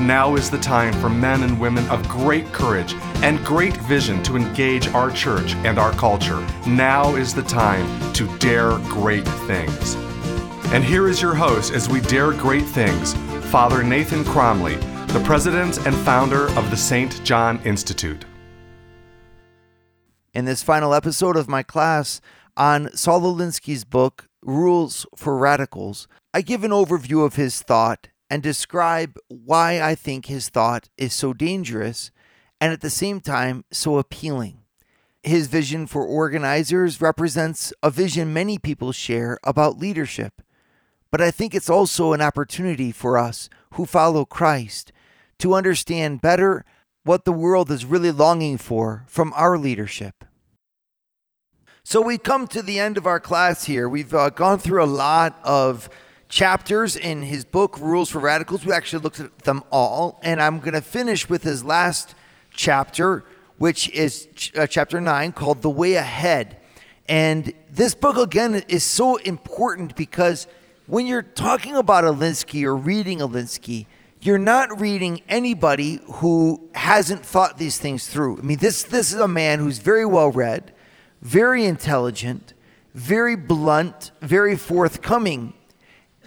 Now is the time for men and women of great courage and great vision to engage our church and our culture. Now is the time to dare great things. And here is your host as we dare great things, Father Nathan Cromly, the president and founder of the St. John Institute. In this final episode of my class on Saul Alinsky's book, Rules for Radicals, I give an overview of his thought and describe why I think his thought is so dangerous and at the same time so appealing. His vision for organizers represents a vision many people share about leadership, but I think it's also an opportunity for us who follow Christ to understand better what the world is really longing for from our leadership. So we come to the end of our class here. We've uh, gone through a lot of chapters in his book, Rules for Radicals. We actually looked at them all, and I'm going to finish with his last chapter, which is ch- uh, chapter 9, called The Way Ahead. And this book, again, is so important because when you're talking about Alinsky or reading Alinsky, you're not reading anybody who hasn't thought these things through. I mean, this, this is a man who's very well read very intelligent, very blunt, very forthcoming,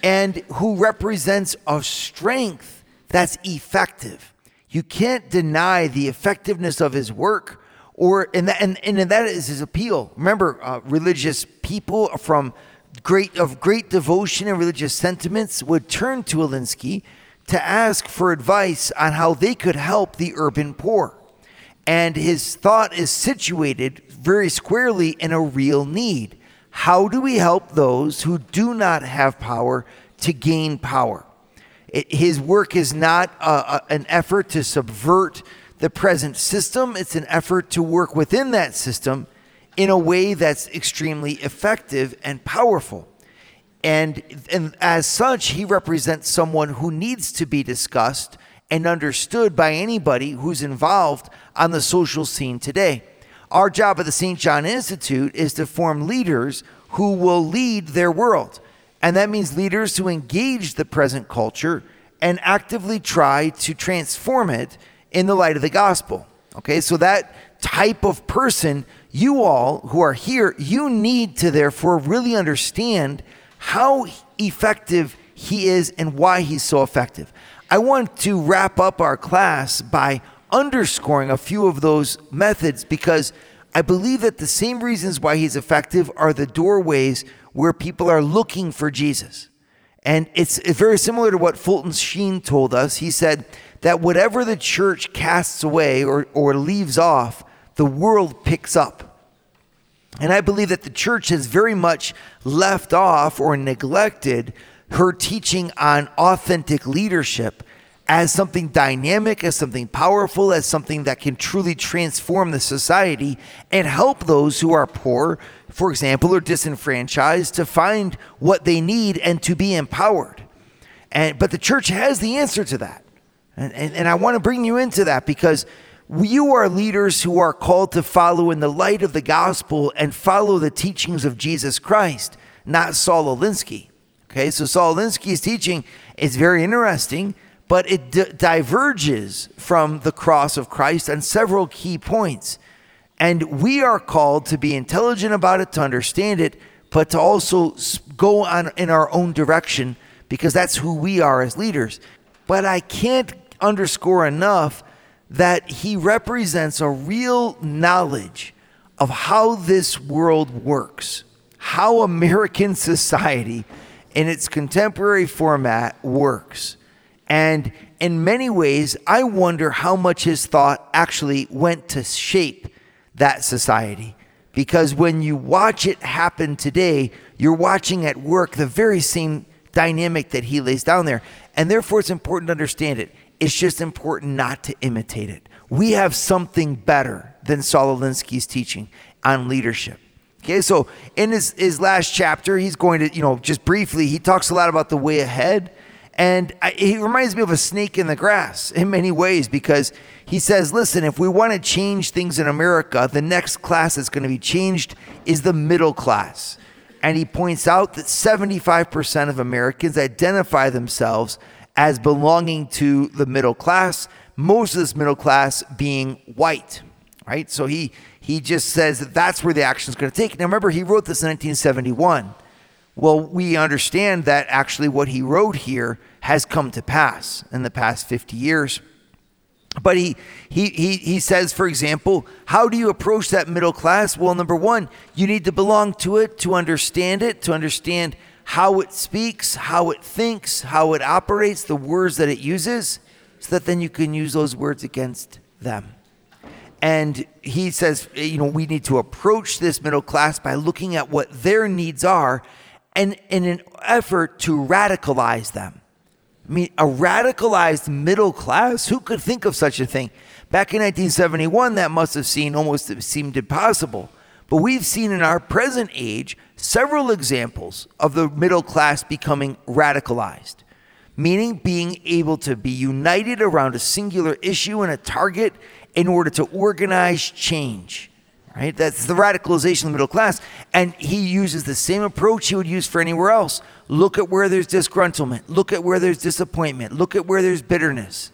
and who represents a strength that's effective. You can't deny the effectiveness of his work, or and that, and, and that is his appeal. Remember, uh, religious people from great of great devotion and religious sentiments would turn to Alinsky to ask for advice on how they could help the urban poor. And his thought is situated very squarely in a real need. How do we help those who do not have power to gain power? It, his work is not uh, uh, an effort to subvert the present system, it's an effort to work within that system in a way that's extremely effective and powerful. And, and as such, he represents someone who needs to be discussed and understood by anybody who's involved on the social scene today. Our job at the St. John Institute is to form leaders who will lead their world. And that means leaders who engage the present culture and actively try to transform it in the light of the gospel. Okay, so that type of person, you all who are here, you need to therefore really understand how effective he is and why he's so effective. I want to wrap up our class by underscoring a few of those methods because I believe that the same reasons why he's effective are the doorways where people are looking for Jesus. And it's very similar to what Fulton Sheen told us. He said that whatever the church casts away or, or leaves off, the world picks up. And I believe that the church has very much left off or neglected her teaching on authentic leadership as something dynamic, as something powerful, as something that can truly transform the society and help those who are poor, for example, or disenfranchised to find what they need and to be empowered. And but the church has the answer to that. And, and, and I want to bring you into that because you are leaders who are called to follow in the light of the gospel and follow the teachings of Jesus Christ, not Saul Alinsky. Okay, so Saul Alinsky's teaching is very interesting but it diverges from the cross of Christ on several key points. And we are called to be intelligent about it, to understand it, but to also go on in our own direction because that's who we are as leaders. But I can't underscore enough that he represents a real knowledge of how this world works, how American society in its contemporary format works. And in many ways, I wonder how much his thought actually went to shape that society. Because when you watch it happen today, you're watching at work the very same dynamic that he lays down there. And therefore, it's important to understand it. It's just important not to imitate it. We have something better than Saul Alinsky's teaching on leadership. Okay, so in his, his last chapter, he's going to, you know, just briefly, he talks a lot about the way ahead. And he reminds me of a snake in the grass in many ways because he says, listen, if we want to change things in America, the next class that's going to be changed is the middle class. And he points out that 75% of Americans identify themselves as belonging to the middle class, most of this middle class being white, right? So he he just says that that's where the action is going to take. Now remember, he wrote this in 1971. Well, we understand that actually what he wrote here has come to pass in the past 50 years. But he, he, he, he says, for example, how do you approach that middle class? Well, number one, you need to belong to it to understand it, to understand how it speaks, how it thinks, how it operates, the words that it uses, so that then you can use those words against them. And he says, you know, we need to approach this middle class by looking at what their needs are and in an effort to radicalize them. I mean, a radicalized middle class, who could think of such a thing? Back in 1971, that must have seemed almost seemed impossible. But we've seen in our present age several examples of the middle class becoming radicalized, meaning being able to be united around a singular issue and a target in order to organize change. Right? That's the radicalization of the middle class. And he uses the same approach he would use for anywhere else. Look at where there's disgruntlement. Look at where there's disappointment. Look at where there's bitterness.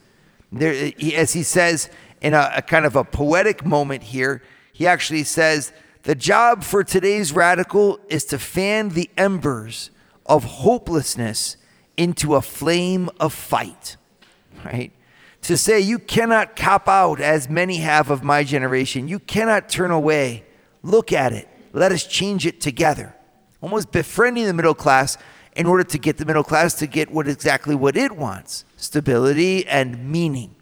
There, as he says in a, a kind of a poetic moment here, he actually says, The job for today's radical is to fan the embers of hopelessness into a flame of fight. Right? To say, You cannot cop out as many have of my generation. You cannot turn away. Look at it. Let us change it together. Almost befriending the middle class in order to get the middle class to get what exactly what it wants stability and meaning.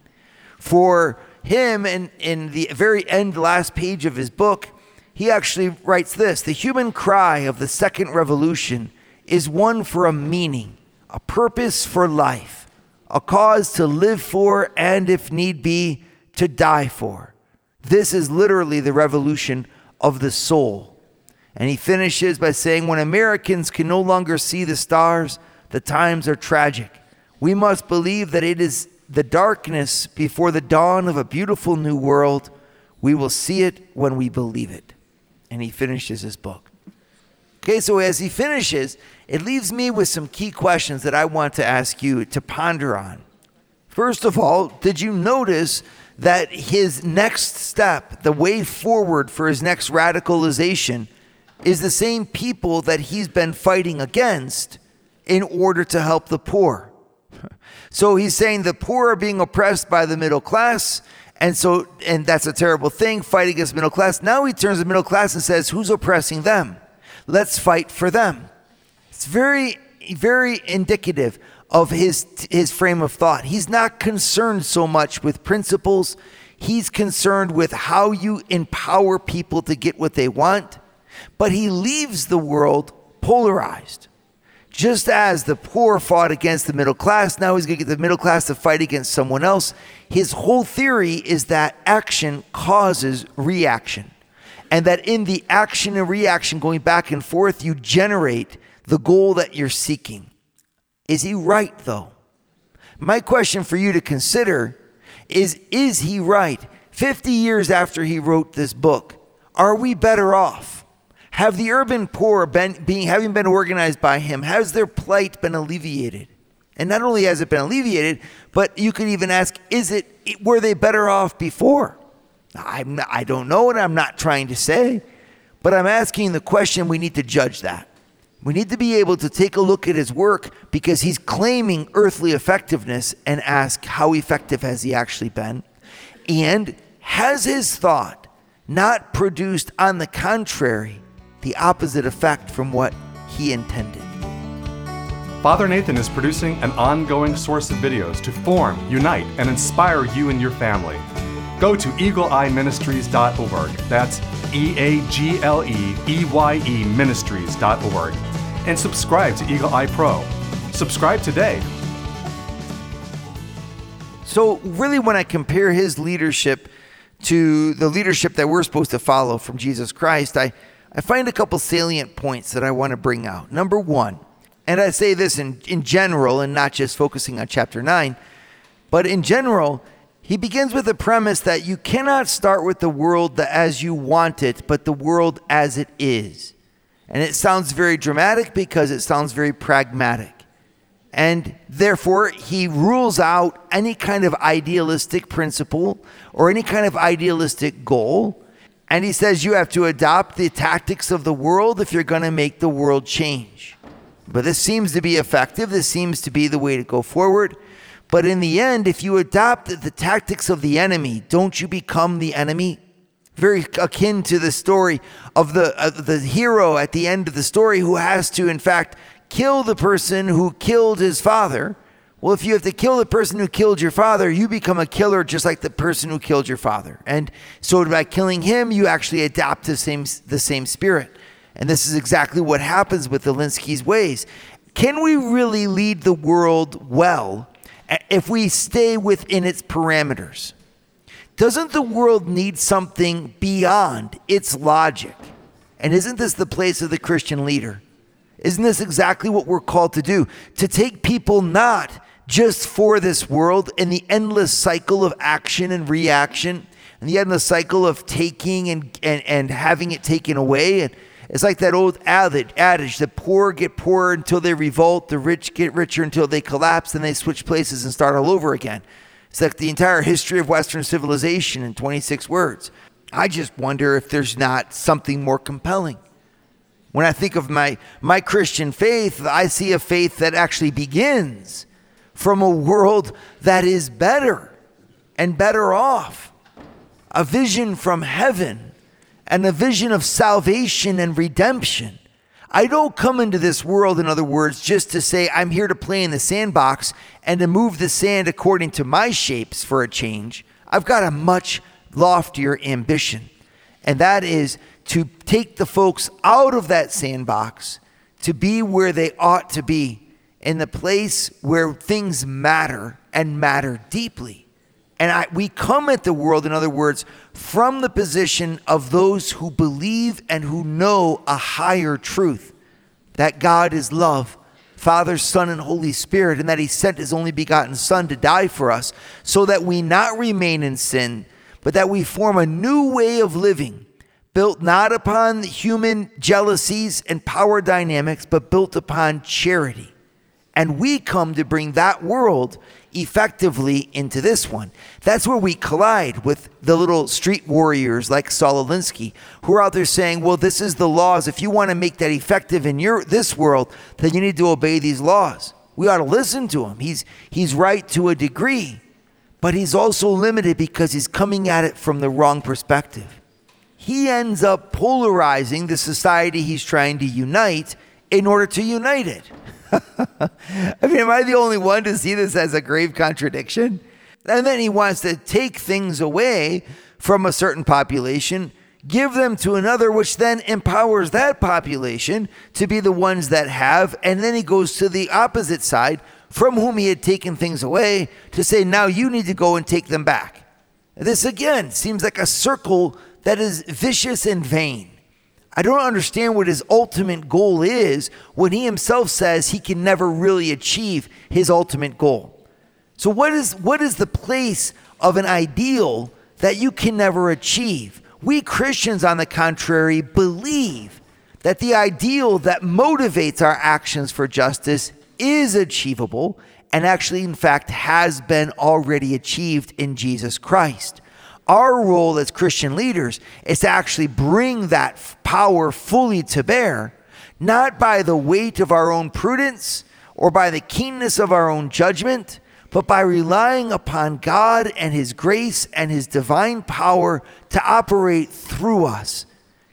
For him, in, in the very end, last page of his book, he actually writes this The human cry of the second revolution is one for a meaning, a purpose for life a cause to live for, and if need be, to die for. This is literally the revolution of the soul. And he finishes by saying, When Americans can no longer see the stars, the times are tragic. We must believe that it is the darkness before the dawn of a beautiful new world. We will see it when we believe it. And he finishes his book. Okay, so as he finishes, it leaves me with some key questions that I want to ask you to ponder on. First of all, did you notice that his next step, the way forward for his next radicalization, is the same people that he's been fighting against in order to help the poor? So he's saying the poor are being oppressed by the middle class, and so and that's a terrible thing, fight against middle class. Now he turns to the middle class and says, Who's oppressing them? Let's fight for them. It's very, very indicative of his, his frame of thought. He's not concerned so much with principles, he's concerned with how you empower people to get what they want. But he leaves the world polarized. Just as the poor fought against the middle class, now he's going to get the middle class to fight against someone else. His whole theory is that action causes reaction and that in the action and reaction going back and forth, you generate the goal that you're seeking. Is he right, though? My question for you to consider is Is he right? 50 years after he wrote this book, are we better off? Have the urban poor been being having been organized by him, has their plight been alleviated? And not only has it been alleviated, but you could even ask, is it were they better off before? I'm I don't know what I'm not trying to say, but I'm asking the question we need to judge that. We need to be able to take a look at his work because he's claiming earthly effectiveness and ask how effective has he actually been? And has his thought not produced, on the contrary, the opposite effect from what he intended? Father Nathan is producing an ongoing source of videos to form, unite, and inspire you and your family. Go to eagleeyeministries.org. That's E A G L E E Y E ministries.org. And subscribe to Eagle Eye Pro. Subscribe today. So, really, when I compare his leadership to the leadership that we're supposed to follow from Jesus Christ, I, I find a couple salient points that I want to bring out. Number one, and I say this in, in general and not just focusing on chapter 9, but in general, he begins with the premise that you cannot start with the world as you want it, but the world as it is. And it sounds very dramatic because it sounds very pragmatic. And therefore, he rules out any kind of idealistic principle or any kind of idealistic goal. And he says you have to adopt the tactics of the world if you're going to make the world change. But this seems to be effective. This seems to be the way to go forward. But in the end, if you adopt the tactics of the enemy, don't you become the enemy? Very akin to the story of the, uh, the hero at the end of the story who has to, in fact, kill the person who killed his father. Well, if you have to kill the person who killed your father, you become a killer just like the person who killed your father. And so by killing him, you actually adapt the same, the same spirit. And this is exactly what happens with Alinsky's ways. Can we really lead the world well if we stay within its parameters. Doesn't the world need something beyond its logic? And isn't this the place of the Christian leader? Isn't this exactly what we're called to do? To take people not just for this world and the endless cycle of action and reaction and the endless cycle of taking and, and, and having it taken away and it's like that old adage the poor get poorer until they revolt, the rich get richer until they collapse, and they switch places and start all over again. It's like the entire history of Western civilization in 26 words. I just wonder if there's not something more compelling. When I think of my, my Christian faith, I see a faith that actually begins from a world that is better and better off. A vision from heaven and a vision of salvation and redemption. I don't come into this world, in other words, just to say I'm here to play in the sandbox and to move the sand according to my shapes for a change. I've got a much loftier ambition, and that is to take the folks out of that sandbox to be where they ought to be, in the place where things matter and matter deeply. And I, we come at the world, in other words, from the position of those who believe and who know a higher truth that God is love, Father, Son, and Holy Spirit, and that He sent His only begotten Son to die for us, so that we not remain in sin, but that we form a new way of living, built not upon human jealousies and power dynamics, but built upon charity. And we come to bring that world effectively into this one. That's where we collide with the little street warriors like Saul Alinsky, who are out there saying, well, this is the laws. If you want to make that effective in your this world, then you need to obey these laws. We ought to listen to him. He's he's right to a degree, but he's also limited because he's coming at it from the wrong perspective. He ends up polarizing the society he's trying to unite in order to unite it. I mean, am I the only one to see this as a grave contradiction? And then he wants to take things away from a certain population, give them to another, which then empowers that population to be the ones that have. And then he goes to the opposite side from whom he had taken things away to say, now you need to go and take them back. This again seems like a circle that is vicious and vain. I don't understand what his ultimate goal is when he himself says he can never really achieve his ultimate goal. So what is what is the place of an ideal that you can never achieve? We Christians on the contrary believe that the ideal that motivates our actions for justice is achievable and actually in fact has been already achieved in Jesus Christ. Our role as Christian leaders is to actually bring that power fully to bear, not by the weight of our own prudence or by the keenness of our own judgment, but by relying upon God and His grace and His divine power to operate through us.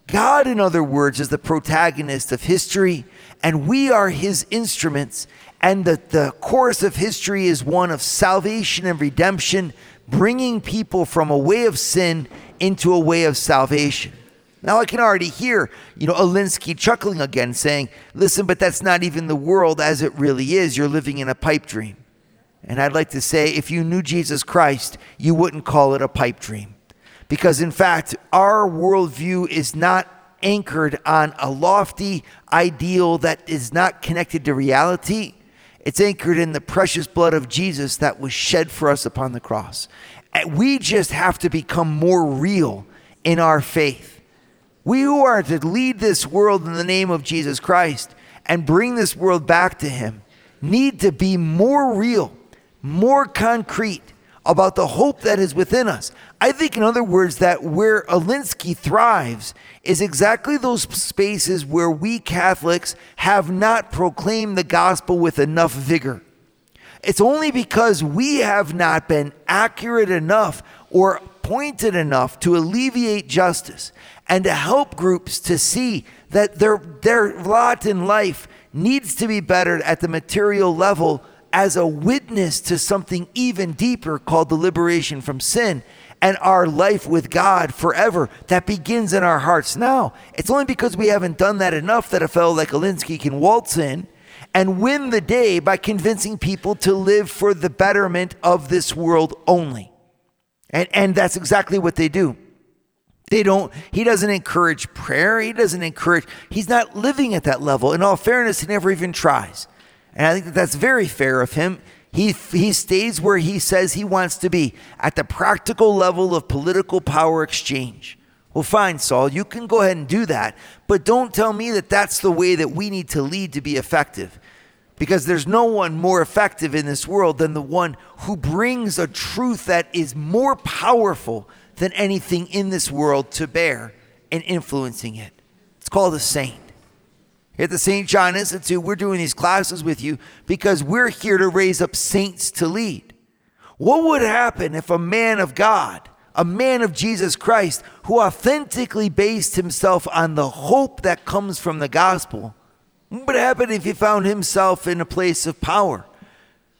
God, in other words, is the protagonist of history, and we are His instruments. And the, the course of history is one of salvation and redemption bringing people from a way of sin into a way of salvation. Now I can already hear, you know, Alinsky chuckling again, saying, listen, but that's not even the world as it really is. You're living in a pipe dream. And I'd like to say, if you knew Jesus Christ, you wouldn't call it a pipe dream. Because in fact, our worldview is not anchored on a lofty ideal that is not connected to reality. It's anchored in the precious blood of Jesus that was shed for us upon the cross. And we just have to become more real in our faith. We who are to lead this world in the name of Jesus Christ and bring this world back to Him need to be more real, more concrete about the hope that is within us. I think, in other words, that where Alinsky thrives is exactly those spaces where we Catholics have not proclaimed the gospel with enough vigor. It's only because we have not been accurate enough or pointed enough to alleviate justice and to help groups to see that their, their lot in life needs to be bettered at the material level as a witness to something even deeper called the liberation from sin and our life with God forever that begins in our hearts now. It's only because we haven't done that enough that a fellow like Alinsky can waltz in and win the day by convincing people to live for the betterment of this world only. And, and that's exactly what they do. They don't, he doesn't encourage prayer. He doesn't encourage, he's not living at that level. In all fairness, he never even tries. And I think that that's very fair of him. He, he stays where he says he wants to be at the practical level of political power exchange. Well, fine, Saul, you can go ahead and do that, but don't tell me that that's the way that we need to lead to be effective. Because there's no one more effective in this world than the one who brings a truth that is more powerful than anything in this world to bear in influencing it. It's called a saint. At the St. John Institute, we're doing these classes with you because we're here to raise up saints to lead. What would happen if a man of God, a man of Jesus Christ, who authentically based himself on the hope that comes from the gospel, what would happen if he found himself in a place of power?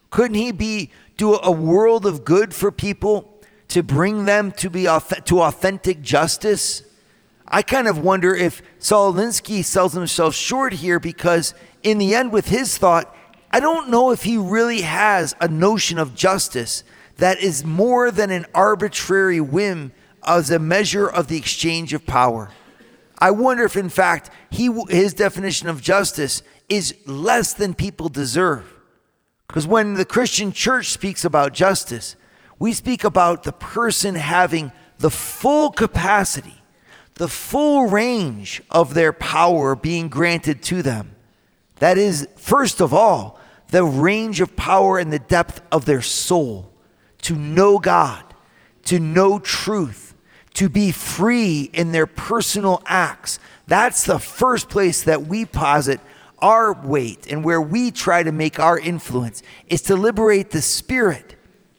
Couldn't he be do a world of good for people to bring them to be to authentic justice? I kind of wonder if Saul Alinsky sells himself short here because, in the end, with his thought, I don't know if he really has a notion of justice that is more than an arbitrary whim as a measure of the exchange of power. I wonder if, in fact, he, his definition of justice is less than people deserve. Because when the Christian church speaks about justice, we speak about the person having the full capacity the full range of their power being granted to them. That is, first of all, the range of power and the depth of their soul to know God, to know truth, to be free in their personal acts. That's the first place that we posit our weight and where we try to make our influence is to liberate the spirit.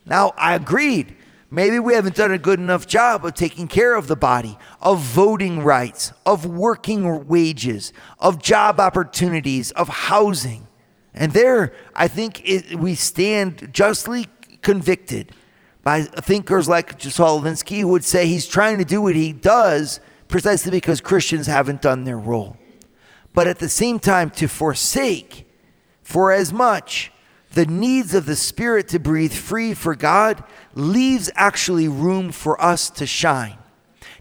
Now, I agreed Maybe we haven't done a good enough job of taking care of the body, of voting rights, of working wages, of job opportunities, of housing. And there, I think it, we stand justly convicted by thinkers like Saul Alinsky, who would say he's trying to do what he does precisely because Christians haven't done their role. But at the same time, to forsake for as much the needs of the Spirit to breathe free for God leaves actually room for us to shine.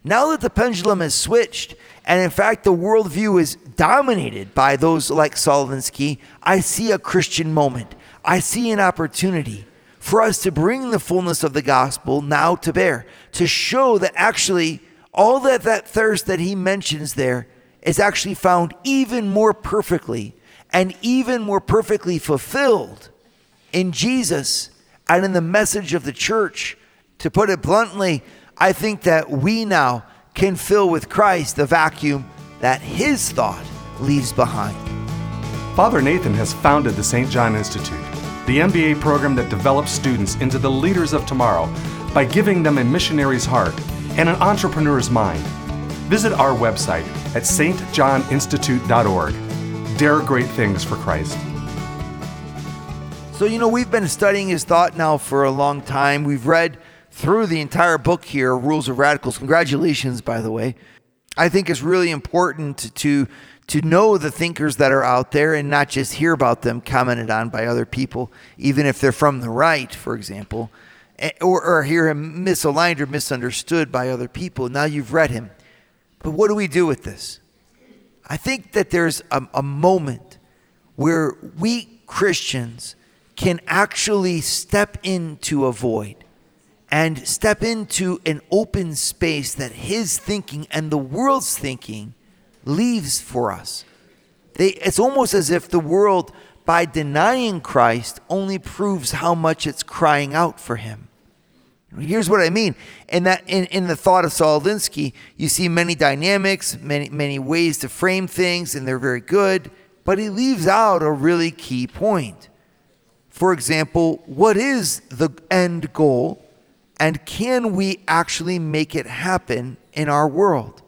Now that the pendulum has switched, and in fact the worldview is dominated by those like Saul Alinsky, I see a Christian moment. I see an opportunity for us to bring the fullness of the gospel now to bear, to show that actually all that that thirst that he mentions there is actually found even more perfectly and even more perfectly fulfilled in Jesus and in the message of the church. To put it bluntly, I think that we now can fill with Christ the vacuum that his thought leaves behind. Father Nathan has founded the St. John Institute, the MBA program that develops students into the leaders of tomorrow by giving them a missionary's heart and an entrepreneur's mind. Visit our website at stjohninstitute.org. Dare great things for Christ. So, you know, we've been studying his thought now for a long time. We've read through the entire book here, Rules of Radicals. Congratulations, by the way. I think it's really important to to know the thinkers that are out there and not just hear about them commented on by other people, even if they're from the right, for example, eh, or, or hear him misaligned or misunderstood by other people. Now you've read him. But what do we do with this? I think that there's a, a moment where we Christians can actually step into a void and step into an open space that his thinking and the world's thinking leaves for us. They, it's almost as if the world, by denying Christ, only proves how much it's crying out for him. Here's what I mean. In that in, in the thought of Saul Alinsky, you see many dynamics, many many ways to frame things, and they're very good, but he leaves out a really key point. For example, what is the end goal and can we actually make it happen in our world?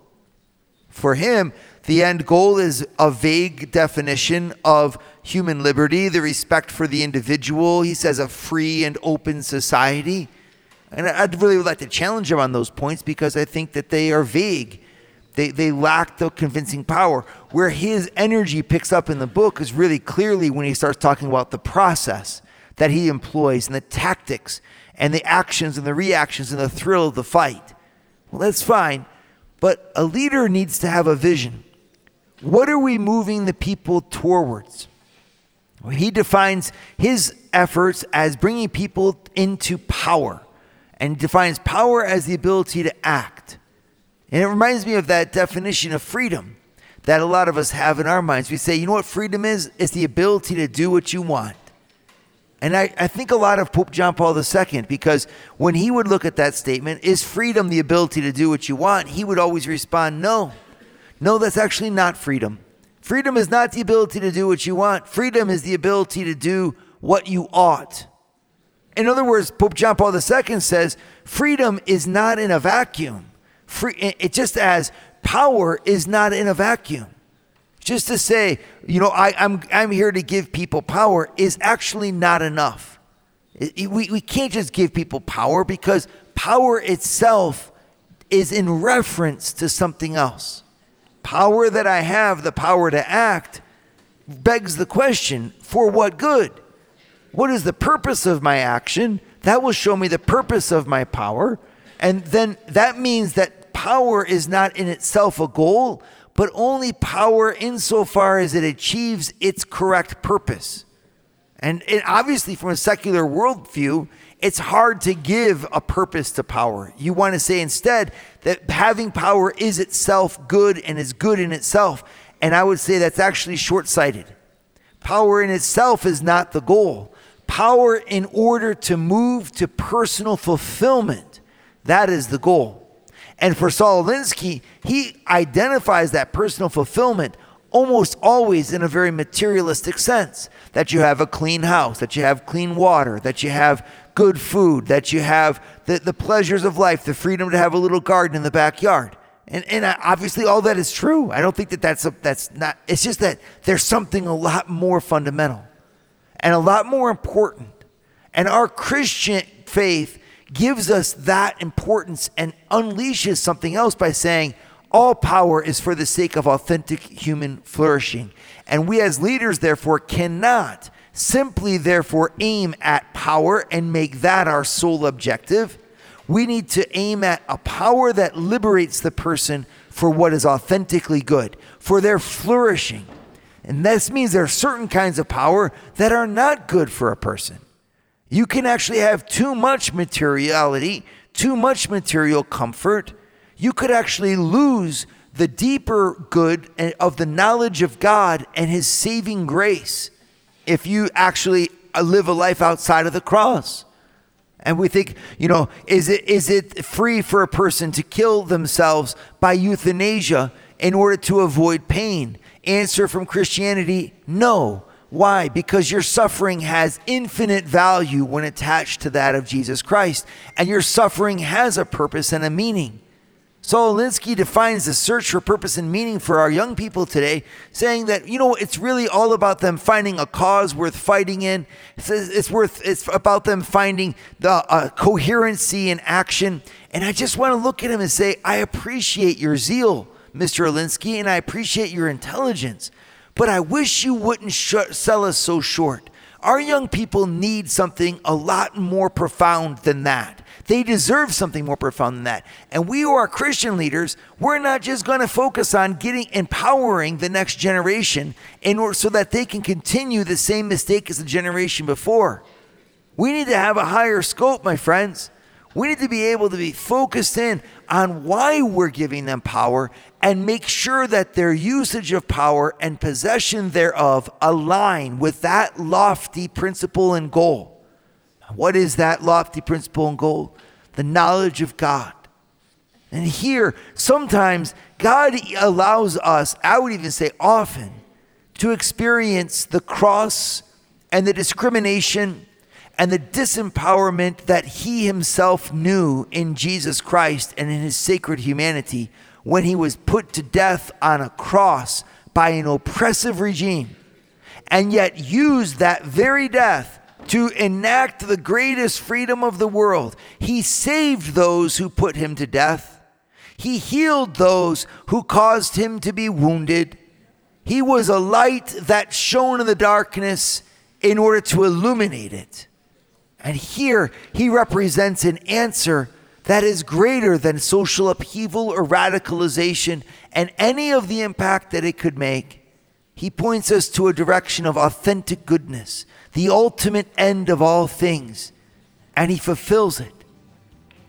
For him, the end goal is a vague definition of human liberty, the respect for the individual. He says a free and open society. And I'd really like to challenge him on those points because I think that they are vague. They, they lack the convincing power. Where his energy picks up in the book is really clearly when he starts talking about the process that he employs and the tactics and the actions and the reactions and the thrill of the fight. Well, that's fine. But a leader needs to have a vision. What are we moving the people towards? Well, he defines his efforts as bringing people into power and defines power as the ability to act. And it reminds me of that definition of freedom that a lot of us have in our minds. We say, you know what freedom is? It's the ability to do what you want. And I, I think a lot of Pope John Paul II, because when he would look at that statement, is freedom the ability to do what you want? He would always respond, no. No, that's actually not freedom. Freedom is not the ability to do what you want. Freedom is the ability to do what you ought. In other words, Pope John Paul II says freedom is not in a vacuum. Free, it just as power is not in a vacuum. Just to say, you know, I, I'm, I'm here to give people power is actually not enough. we, we can't just give people power because power itself is in reference to something else. Power that I have, the power to act, begs the question for what good? What is the purpose of my action? That will show me the purpose of my power. And then that means that power is not in itself a goal, but only power insofar as it achieves its correct purpose. And, and obviously, from a secular worldview, it's hard to give a purpose to power. You want to say instead that having power is itself good and is good in itself. And I would say that's actually short sighted. Power in itself is not the goal. Power in order to move to personal fulfillment, that is the goal. And for Saul Alinsky, he identifies that personal fulfillment almost always in a very materialistic sense that you have a clean house, that you have clean water, that you have good food, that you have the, the pleasures of life, the freedom to have a little garden in the backyard. And, and obviously, all that is true. I don't think that that's, a, that's not, it's just that there's something a lot more fundamental and a lot more important. And our Christian faith gives us that importance and unleashes something else by saying, all power is for the sake of authentic human flourishing. And we as leaders, therefore, cannot simply, therefore, aim at power and make that our sole objective. We need to aim at a power that liberates the person for what is authentically good, for their flourishing. And this means there are certain kinds of power that are not good for a person. You can actually have too much materiality, too much material comfort. You could actually lose the deeper good of the knowledge of God and His saving grace if you actually uh, live a life outside of the cross. And we think, you know, is it is it free for a person to kill themselves by euthanasia in order to avoid pain? Answer from Christianity, no. Why? Because your suffering has infinite value when attached to that of Jesus Christ, and your suffering has a purpose and a meaning. Saul Alinsky defines the search for purpose and meaning for our young people today, saying that, you know, it's really all about them finding a cause worth fighting in. It's, worth, it's about them finding the uh, coherency in action. And I just want to look at him and say, I appreciate your zeal, Mr. Alinsky, and I appreciate your intelligence. But I wish you wouldn't sh- sell us so short. Our young people need something a lot more profound than that. They deserve something more profound than that. And we who are Christian leaders, we're not just going to focus on getting empowering the next generation in order so that they can continue the same mistake as the generation before. We need to have a higher scope, my friends. We need to be able to be focused in on why we're giving them power and make sure that their usage of power and possession thereof align with that lofty principle and goal. What is that lofty principle and goal? The knowledge of God. And here, sometimes God allows us, I would even say often, to experience the cross and the discrimination and the disempowerment that he himself knew in Jesus Christ and in his sacred humanity when he was put to death on a cross by an oppressive regime, and yet used that very death to enact the greatest freedom of the world. He saved those who put him to death. He healed those who caused him to be wounded. He was a light that shone in the darkness in order to illuminate it. And here he represents an answer that is greater than social upheaval or radicalization and any of the impact that it could make. He points us to a direction of authentic goodness, the ultimate end of all things, and he fulfills it.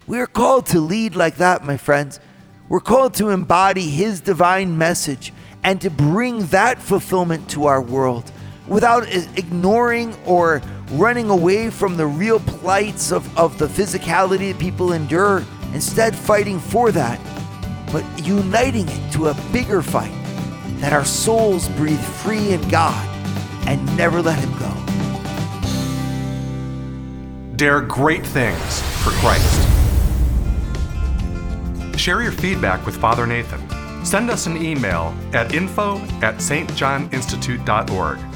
We are called to lead like that, my friends. We're called to embody his divine message and to bring that fulfillment to our world without ignoring or running away from the real plights of, of the physicality that people endure, instead, fighting for that, but uniting it to a bigger fight that our souls breathe free in God and never let Him go. Dare great things for Christ. Share your feedback with Father Nathan. Send us an email at info at stjohninstitute.org.